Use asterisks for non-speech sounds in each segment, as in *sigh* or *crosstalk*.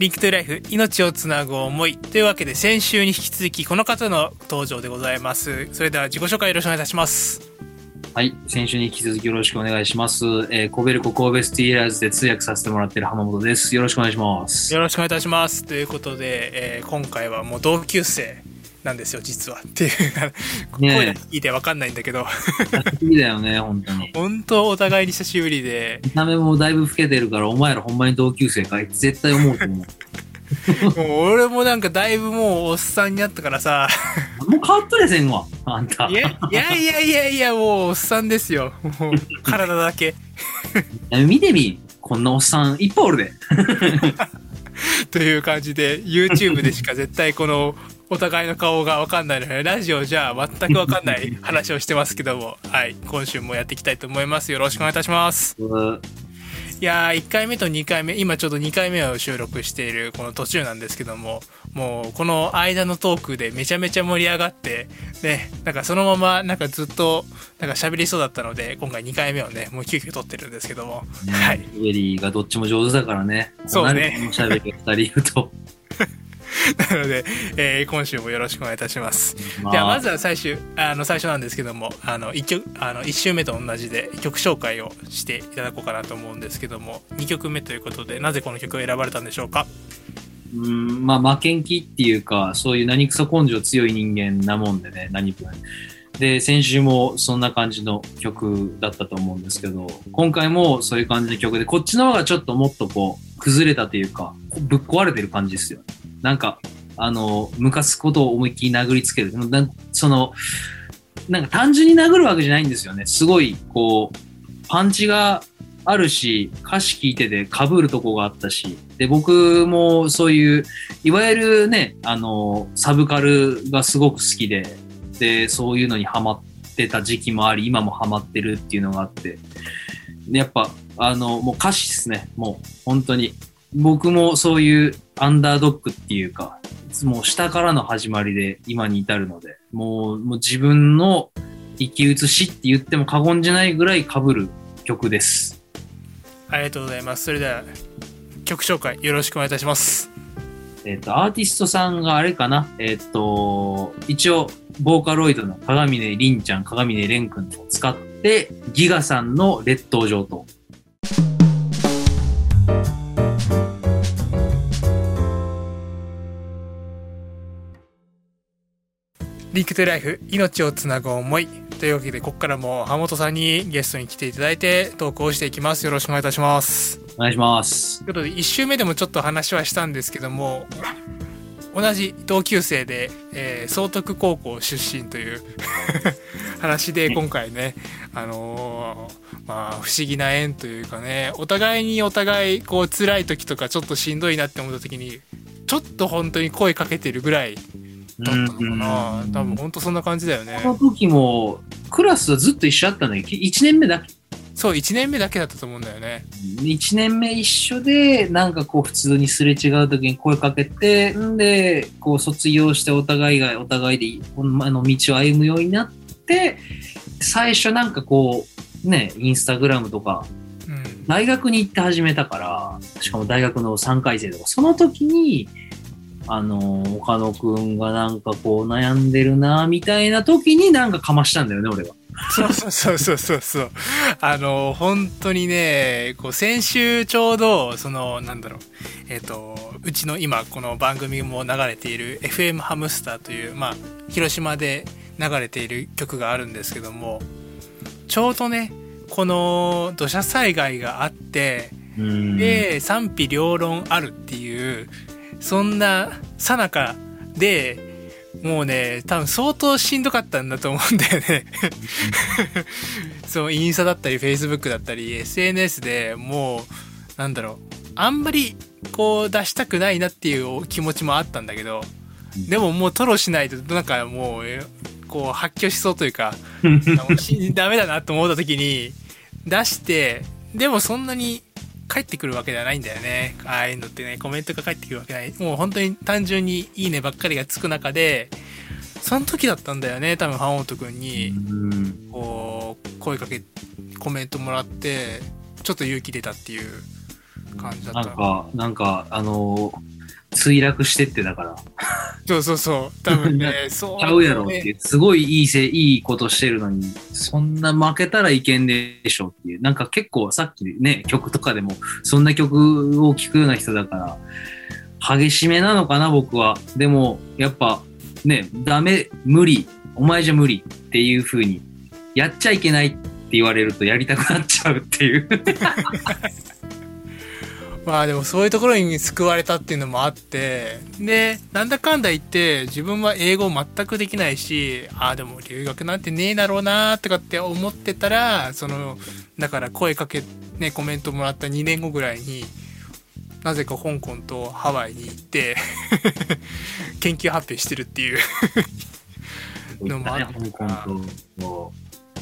Link to Life 命をつなぐ思いというわけで先週に引き続きこの方の登場でございますそれでは自己紹介よろしくお願いいたしますはい。先週に引き続きよろしくお願いします。えーコベルコ神戸スティーラーズで通訳させてもらっている濱本です。よろしくお願いします。よろしくお願いいたしますということで、えー今回はもう同級生なんですよ実はっていう声だけ聞いてわかんないんだけどいいだよね、本当に。本当お互いに久しぶりで見た目もだいぶ老けてるから、お前らほんまに同級生かいって絶対思うと思う。もう俺もなんかだいぶもうおっさんになったからさもう変わっとれせんわ、あんた。いやいやいやいやいやもうおっさんですよもう体だけ見てみ。こんなおっさんいっぱいおるで。*laughs* という感じで YouTube でしか絶対このお互いの顔が分かんないのでラジオじゃ全く分かんない *laughs* 話をしてますけども。はい。今週もやっていきたいと思います。よろしくお願いいたします。ういやー1回目と2回目今ちょうど2回目を収録しているこの途中なんですけどももうこの間のトークでめちゃめちゃ盛り上がってねなんかそのままなんかずっとなんか喋りそうだったので今回2回目をねもう急遽撮ってるんですけども。ねはい。ウェリーがどっちも上手だからね。そうね。喋りが二人いると。*laughs* *laughs* なので、えー今週もよろしくお願いいたしますじゃあまずは最終あの最初なんですけどもあの 1, 曲あの1週目と同じで曲紹介をしていただこうかなと思うんですけども2曲目ということでなぜこの曲を選ばれたんでしょうか？うん、まあ負けん気っていうか、そういう何クソ根性強い人間なもんでね、何分。で、先週もそんな感じの曲だったと思うんですけど、今回もそういう感じの曲で、こっちの方がちょっともっとこう、崩れたというか、ぶっ壊れてる感じですよ。なんか、あの、向かすことを思いっきり殴りつける。その、なんか単純に殴るわけじゃないんですよね。すごい、こう、パンチがあるし、歌詞聞いてて被るとこがあったし、で、僕もそういう、いわゆるね、あの、サブカルがすごく好きで、で、そういうのにハマってた時期もあり、今もハマってるっていうのがあって、やっぱ、あの、もう歌詞ですね、もう、本当に。僕もそういうアンダードッグっていうか、もう下からの始まりで今に至るので、もう、もう自分の生き写しって言っても過言じゃないぐらい被る曲です。ありがとうございますそれでは曲紹介よろしくお願いいたしますえっ、と、アーティストさんがあれかな？えっ、と、一応、ボーカロイドの鏡音凛ちゃん、鏡音蓮くんを使って、ギガさんの劣等上と。リンクトゥライフ命をつなぐ思い。というわけでここからも浜本さんにゲストに来ていただいてトークをしていきます。よろしくお願いいたします。お願いします。ということで1週目でもちょっと話はしたんですけども同じ同級生で、えー、総徳高校出身という *laughs* 話で今回ね、あのーまあ不思議な縁というかねお互いにお互いこう辛い時とかちょっとしんどいなって思った時にちょっと本当に声かけてるぐらいだったのかな。うん多分本当そんな感じだよね。この時も、クラスはずっと一緒だったんだけど、1年目だけ。そう1年目だけだったと思うんだよね。1年目一緒で、なんかこう普通にすれ違う時に声かけて、んで、こう卒業してお互いがお互いで、この道を歩むようになって、最初なんかこう、ね、インスタグラムとか、うん。大学に行って始めたから、しかも大学の3回生とか、その時に、あの、岡野くんがなんかこう悩んでるな、みたいな時になんかかましたんだよね、俺が。そうそうそうそうそうそう。あの、本当にね、こう、先週ちょうど、その、なんだろう、えっ、と、うちの今、この番組も流れている FM ハムスターという、まあ、広島で流れている曲があるんですけども、ちょうどね、この土砂災害があって、うんで、賛否両論あるっていう、そんなさなかで、もうね、多分相当しんどかったんだと思うんだよね。そう、インスタだったり、フェイスブックだったり、SNS でもう、なんだろう、あんまりこう出したくないなっていう気持ちもあったんだけど、でももうトロしないと、なんかもう、えこう発狂しそうというか、*laughs* ダメだなと思った時に出してでもそんなに返ってくるわけではないんだよね。ああいうのってねコメントが返ってくるわけない。もう本当に単純に「いいね」ばっかりがつく中でその時だったんだよね多分浜本君に。うん。こう声かけコメントもらってちょっと勇気出たっていう感じだった。なんか、なんか、あのー墜落してってだから、そうそうそう。多分ね、*laughs* そう、ちゃうやろってすごいいいせ、いいことしてるのに、そんな負けたらいけんでしょっていう、なんか結構さっきね、曲とかでも、そんな曲を聴くような人だから、激しめなのかな、僕は。でも、やっぱ、ね、ダメ、無理、お前じゃ無理っていう風に、やっちゃいけないって言われるとやりたくなっちゃうっていう。*laughs* まあでもそういうところに救われたっていうのもあって、で、なんだかんだ言って自分は英語全くできないし、ああでも留学なんてねえだろうなとかって思ってたら、その、だから声かけ、ね、コメントもらった2年後ぐらいに、なぜか香港とハワイに行って、*laughs* 研究発表してるっていう。*laughs* のもある香港と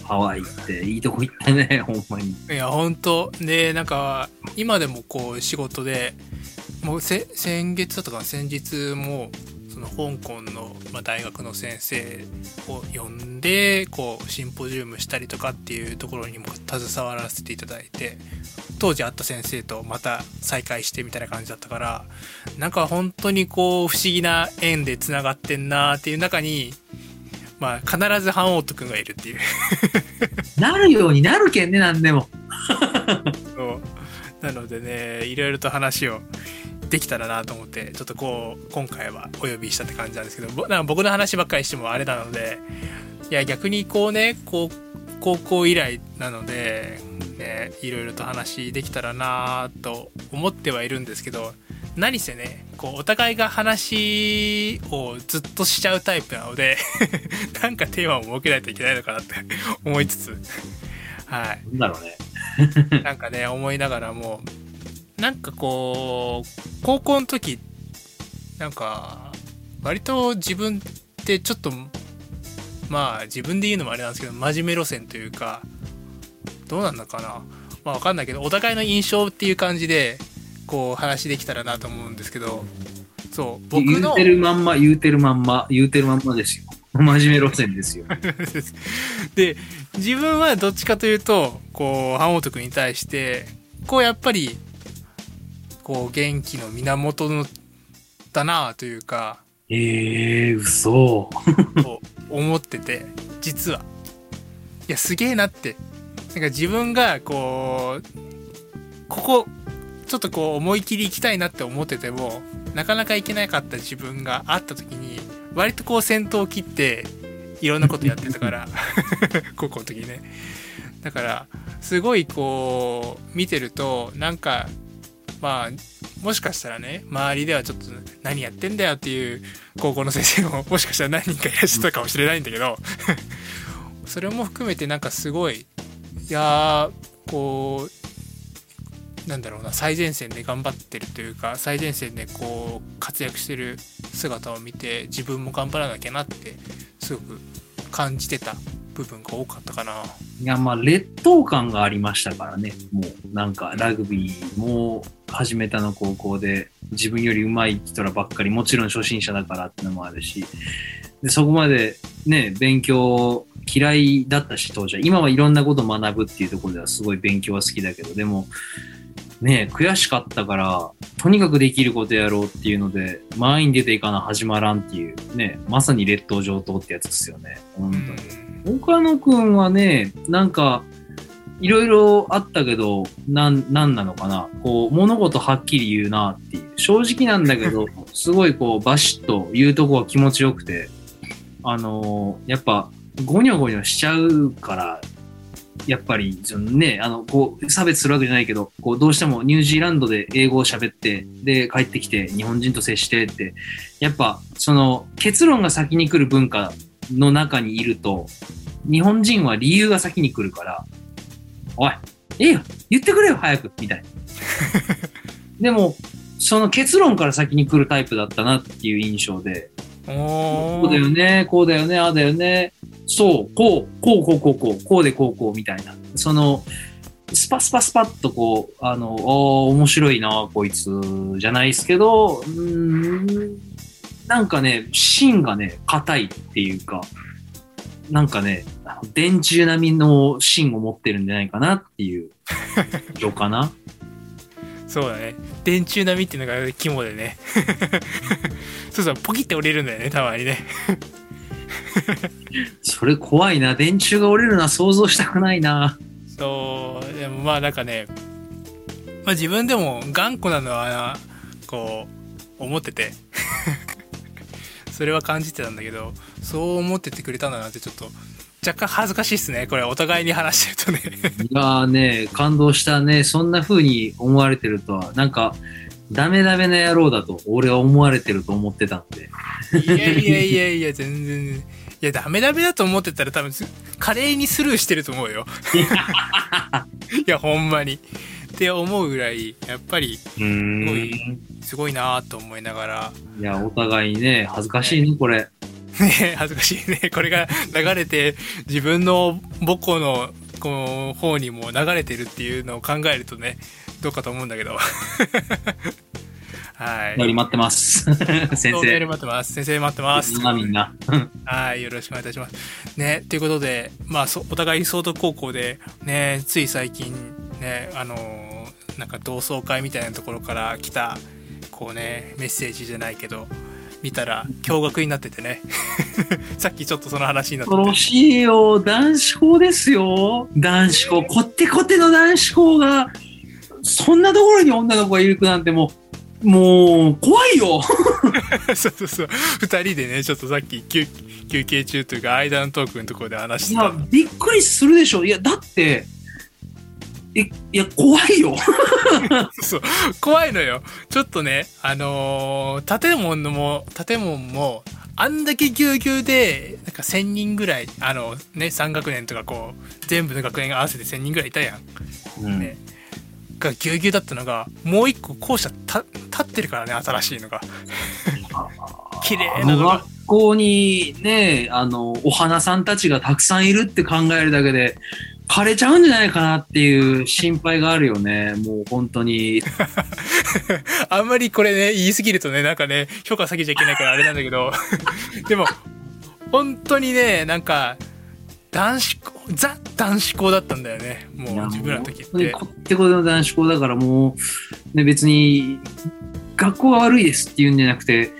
ハワイっていいとこ行ったね、*laughs* ほんまに。いや、本当で、なんか、今でもこう、仕事で、もう、先月だったか、先日も、その香港の、ま、大学の先生を呼んで、こう、シンポジウムしたりとかっていうところにも携わらせていただいて、当時会った先生とまた再会してみたいな感じだったから、なんか本当にこう、不思議な縁で繋がってんなっていう中に、まあ、必ずハンオート君がいるっていう。なるようになるけんね、なんでも。*laughs* そうなのでねいろいろと話をできたらなと思ってちょっとこう今回はお呼びしたって感じなんですけどぼなんか僕の話ばっかりしてもあれなのでいや逆にこうねこう高校以来なので、ね、いろいろと話できたらなと思ってはいるんですけど何せねこうお互いが話をずっとしちゃうタイプなので *laughs* なんかテーマを設けないといけないのかなって *laughs* 思いつつはいなんだろうね。*laughs* なんかね、思いながらも、なんかこう、高校の時、なんか、割と自分ってちょっと、まあ自分で言うのもあれなんですけど、真面目路線というか、どうなんだかな。まあわかんないけど、お互いの印象っていう感じで、こう話できたらなと思うんですけど、そう、僕の言うて、るまんま、言うてるまんま、言うてるまんまですよ。真面目路線ですよ。*laughs* で自分はどっちかというとこう浜本君に対してこうやっぱりこう元気の源のだなというかええー、嘘。と思ってて実はいやすげえなってなんか自分がこうここちょっとこう思い切り行きたいなって思っててもなかなか行けなかった自分があった時に割とこう先頭を切っていろんなことやってたから *laughs* 高校の時ね。だからすごいこう見てるとなんかまあもしかしたらね周りではちょっと何やってんだよっていう高校の先生も *laughs* もしかしたら何人かいらっしゃったかもしれないんだけど *laughs* それも含めてなんかすごいいやーこうなんだろうな最前線で頑張ってるというか最前線でこう活躍してる姿を見て自分も頑張らなきゃなってすごく感じてた部分が多かったかな。いや、まあ、劣等感がありましたからね。もう、なんか、ラグビーも始めたの高校で、自分より上手い人らばっかり、もちろん初心者だからってのもあるし、でそこまでね、勉強嫌いだったし、当時は。今はいろんなこと学ぶっていうところではすごい勉強は好きだけど、でも、ね、悔しかったから、とにかくできることやろうっていうので、前に出ていかな始まらんっていう、ね、まさに劣等上等ってやつですよね。本当に。岡野くんはね、なんか、いろいろあったけど、なん、なんなのかな。こう、物事はっきり言うなっていう。正直なんだけど、*laughs* すごいこう、バシッと言うとこが気持ちよくて、あのーやっぱ、ゴニョゴニョしちゃうから、やっぱり、ね、あの、こう、差別するわけじゃないけど、こう、どうしてもニュージーランドで英語を喋って、で、帰ってきて、日本人と接してって、やっぱ、その、結論が先に来る文化の中にいると、日本人は理由が先に来るから、おい、ええよ、言ってくれよ、早く、みたいな。*laughs* でも、その結論から先に来るタイプだったなっていう印象で、おこうだよね、こうだよね、ああだよね、そう、こう、こう、こう、こう、こう、こうでこう、こう、みたいな。その、スパスパスパッとこう、あの、おー面白いな、こいつ、じゃないですけど、うーん、なんかね、芯がね、硬いっていうか、なんかね、電柱並みの芯を持ってるんじゃないかなっていう、*laughs* 状かな？そうだね。電柱並みっていうのが肝でね。*laughs* そうそうポキって折れるんだよねたまにね。*laughs* それ怖いな。電柱が折れるのは想像したくないな。そうでもまあなんかね、まあ、自分でも頑固なのはこう思ってて。*laughs* それは感じてたんだけどそう思っててくれたんだなってちょっと若干恥ずかしいっすねこれお互いに話してるとねいやーね、感動したね。そんな風に思われてるとは、なんか、ダメダメな野郎だと、俺は思われてると思ってたんで。いやいやいやいや全然いやダメダメだと思ってたら多分す華麗にスルーしてると思うよ *laughs* いやほんまにって思うぐらいやっぱりうーん。すごいなと思いながらいや、お互いにね、恥ずかしいね、これ。ね *laughs* 恥ずかしいねこれが流れて自分の母校のこの方にも流れてるっていうのを考えるとねどうかと思うんだけど *laughs* はいよ *laughs* り待ってます。先生。メール待ってます先生待ってますみんなみんな。はい、よろしくお願いいたします。ね、ということで、まあ、そお互い総督高校で、ね、つい最近、ね、あのーなんか同窓会みたいなところから来た、こうね、メッセージじゃないけど、見たら驚愕になっててね。*laughs* さっきちょっとその話になって恐ろしいよ。男子校ですよ。男子校。こってこての男子校が、そんなところに女の子がいるなんてもう、もう、怖いよ。て、*laughs* そうそうそう、二人でね、ちょっとさっき休休憩中というか、間のトークのところで話してたいや、びっくりするでしょ。いや、だって、え、いや、怖いよ。*laughs* そう、怖いのよ。ちょっとね、あのー建物も、建物も、あんだけぎゅうぎゅうで、なんか1000人ぐらい、あのね、3学年とかこう、全部の学年合わせて1000人ぐらいいたやん。うんねがぎゅうぎゅうだったのが、もう一個校舎た立ってるからね、新しいのが。*laughs* 綺麗なのが学。校にね、あの、お花さんたちがたくさんいるって考えるだけで、枯れちゃうんじゃないかなっていう心配があるよね。もう本当に。*laughs* あんまりこれね、言い過ぎるとね、なんかね、評価下げちゃいけないからあれなんだけど、*laughs* でも、本当にね、なんか、男子校、ザ男子校だったんだよね。もう自分らの時って。こってこての男子校だからもう、ね、別に、学校が悪いですっていうんじゃなくて、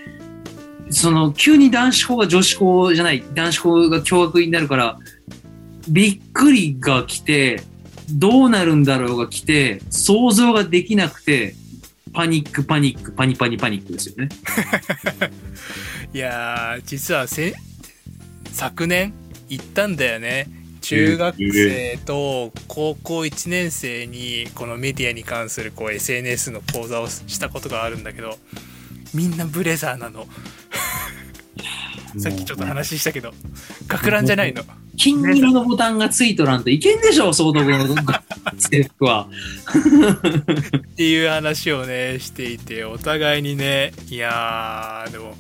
その、急に男子校が女子校じゃない、男子校が共学になるから、びっくりが来て、どうなるんだろうが来て、想像ができなくて、パニック、パニック、パニパニパニックですよね。*laughs* いやー、実はせ、昨年行ったんだよね。中学生と高校1年生にこのメディアに関するこう SNS の講座をしたことがあるんだけど、みんなブレザーなの。*laughs* さっきちょっと話したけど、学ランじゃないの。金色のボタンがついとらんといけんでしょ、総督の制服は。*laughs* っていう話をねしていてお互いにね。いやーでも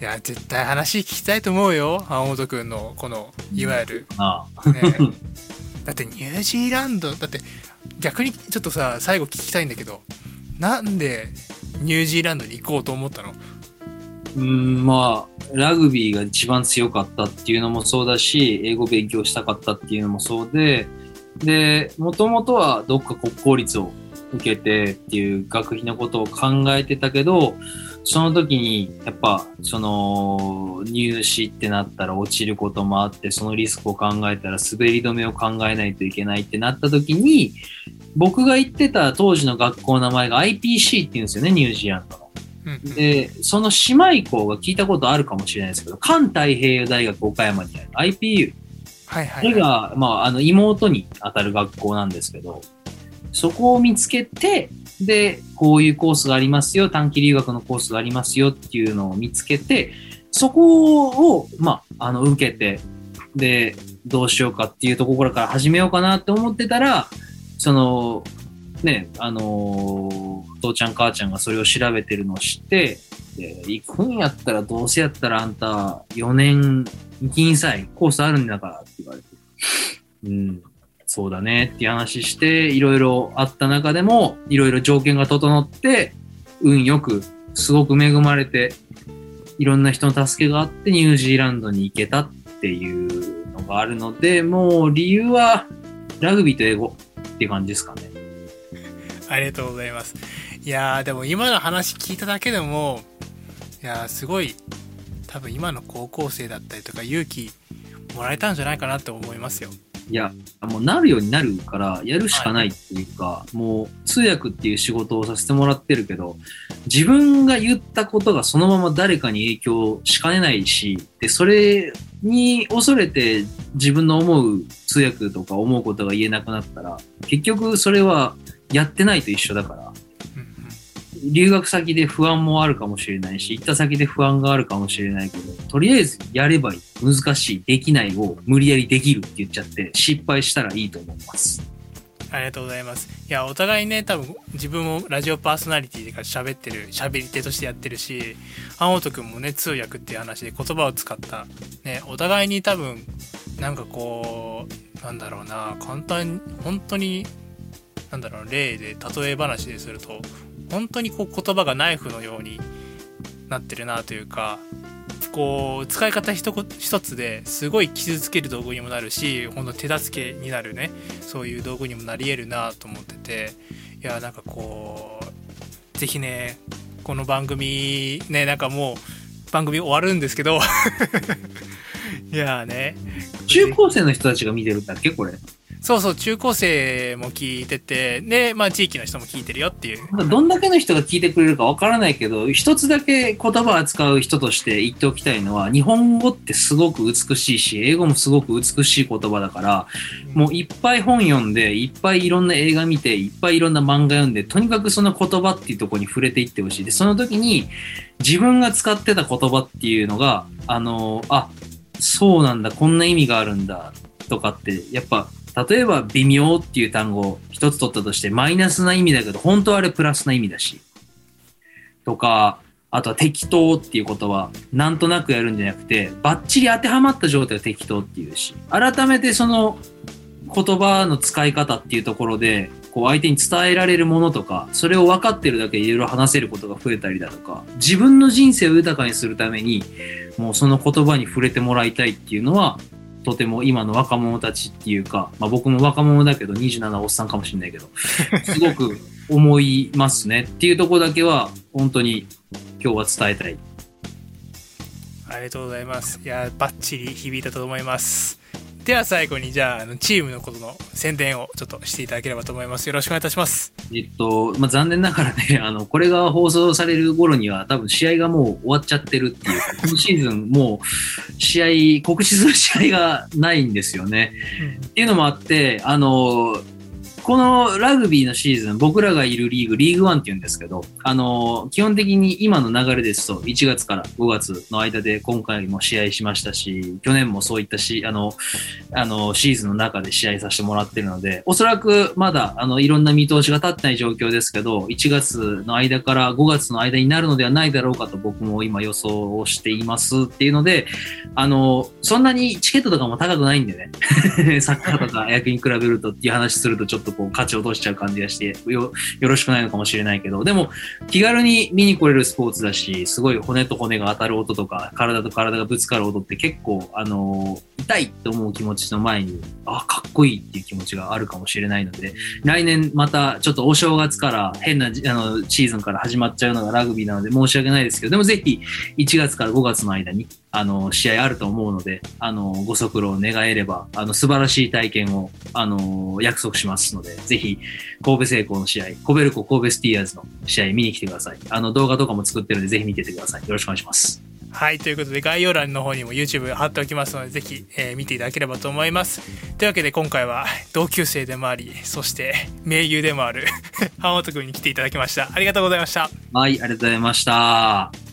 いや絶対話聞きたいと思うよ。青本くんのこのいわゆる、ああ。ね、*laughs* だってニュージーランドだって逆にちょっとさ最後聞きたいんだけどなんでニュージーランドに行こうと思ったの？うん、まあ、ラグビーが一番強かったっていうのもそうだし、英語勉強したかったっていうのもそうで、で、もともとはどっか国公立を受けてっていう学費のことを考えてたけど、その時に、やっぱ、その、入試ってなったら落ちることもあって、そのリスクを考えたら滑り止めを考えないといけないってなった時に、僕が行ってた当時の学校の名前が IPC って言うんですよね、ニュージーランドの。で、その姉妹校が聞いたことあるかもしれないですけど、環太平洋大学岡山にある IPU。はいはい、これが、まあ、あの、妹に当たる学校なんですけど、そこを見つけて、で、こういうコースがありますよ、短期留学のコースがありますよっていうのを見つけて、そこを、まあ、あの、受けて、で、どうしようかっていうところから始めようかなって思ってたら、その、ね、あのー父ちゃん母ちゃんがそれを調べてるのを知って、で、行くんやったらどうせやったらあんた4年行きんさい、コースあるんだからって言われて、うん、そうだねって話して、いろいろあった中でも、いろいろ条件が整って、運よく、すごく恵まれて、いろんな人の助けがあってニュージーランドに行けたっていうのがあるので、もう理由はラグビーと英語っていう感じですかね。ありがとうございます。いやー、でも今の話聞いただけでも、いやー、すごい、多分今の高校生だったりとか勇気もらえたんじゃないかなって思いますよ。いや、もうなるようになるから、やるしかないっていうか、もう通訳っていう仕事をさせてもらってるけど、自分が言ったことがそのまま誰かに影響しかねないし、で、それに恐れて自分の思う通訳とか思うことが言えなくなったら、結局それはやってないと一緒だから、留学先で不安もあるかもしれないし、行った先で不安があるかもしれないけど、とりあえずやればいい。難しい、できないを無理やりできるって言っちゃって、失敗したらいいと思います。ありがとうございます。いや、お互いね、多分自分もラジオパーソナリティで喋ってる、喋り手としてやってるし、青本くんもね、通訳っていう話で言葉を使った、ね、お互いに多分、なんかこう、なんだろうな、簡単に、本当に、なんだろう、例で、例え話ですると、本当にこう言葉がナイフのようになってるなというか、こう使い方一一つですごい傷つける道具にもなるし本当手助けになるねそういう道具にもなり得るなと思ってていやなんかこうぜひねこの番組ねなんかもう番組終わるんですけど *laughs* いやね中高生の人たちが見てるんだっけこれ。そうそう中高生も聞いててでまあ地域の人も聞いてるよっていうどんだけの人が聞いてくれるかわからないけど、一つだけ言葉扱う人として言っておきたいのは、日本語ってすごく美しいし、英語もすごく美しい言葉だから、もういっぱい本読んで、いっぱいいろんな映画見て、いっぱいいろんな漫画読んで、とにかくその言葉っていうとこに触れていってほしい。で、その時に自分が使ってた言葉っていうのが、あの、あ、そうなんだ、こんな意味があるんだ、とかって、やっぱ、例えば微妙っていう単語を一つ取ったとして、マイナスな意味だけど、本当はあれプラスな意味だし。とか、あとは適当っていう言葉、なんとなくやるんじゃなくて、バッチリ当てはまった状態を適当っていうし、改めてその言葉の使い方っていうところで、こう相手に伝えられるものとか、それを分かってるだけでいろいろ話せることが増えたりだとか、自分の人生を豊かにするために、もうその言葉に触れてもらいたいっていうのは、とても今の若者たちっていうか、まあ僕も若者だけど27おっさんかもしれないけど、すごく思いますねっていうところだけは、本当に今日は伝えたい。ありがとうございます。いや、バッチリ響いたと思います。では最後に、じゃあ、あのチームのことの宣伝をちょっとしていただければと思います。よろしくお願いいたします。えっと、まあ、残念ながらね、*laughs* あの、これが放送される頃には多分試合がもう終わっちゃってるっていうか、*laughs* このシーズンもう試合、告知する試合がないんですよね。っていうのもあって、あの、このラグビーのシーズン、僕らがいるリーグ、リーグワンって言うんですけど、あの、基本的に今の流れですと、1月から5月の間で今回も試合しましたし、去年もそういったし、あの、あの、シーズンの中で試合させてもらってるので、おそらくまだ、あの、いろんな見通しが立ってない状況ですけど、1月の間から5月の間になるのではないだろうかと僕も今予想をしていますっていうので、あの、そんなにチケットとかも高くないんでね、*laughs* サッカーとか野球に比べるとっていう話するとちょっとこう価値を落としちゃう感じがしてよ、よろしくないのかもしれないけど、でも気軽に見に来れるスポーツだし、すごい骨と骨が当たる音とか、体と体がぶつかる音って結構、あの、痛いって思う気持ちの前に、あ、かっこいいっていう気持ちがあるかもしれないので、来年またちょっとお正月から変なあのシーズンから始まっちゃうのがラグビーなので申し訳ないですけど、でもぜひ1月から5月の間にあの試合あると思うので、あのご足労願えれば、あの素晴らしい体験をあの約束しますので、ぜひ神戸製鋼の試合、コベルコ神戸スティーアーズの試合見に来てください。あの動画とかも作ってるので、ぜひ見ててください。よろしくお願いします。はい、ということで概要欄の方にも YouTube 貼っておきますので、ぜひ、えー見ていただければと思います。というわけで今回は同級生でもあり、そして盟友でもある *laughs* 浜本君に来ていただきました。ありがとうございました。はい、ありがとうございました。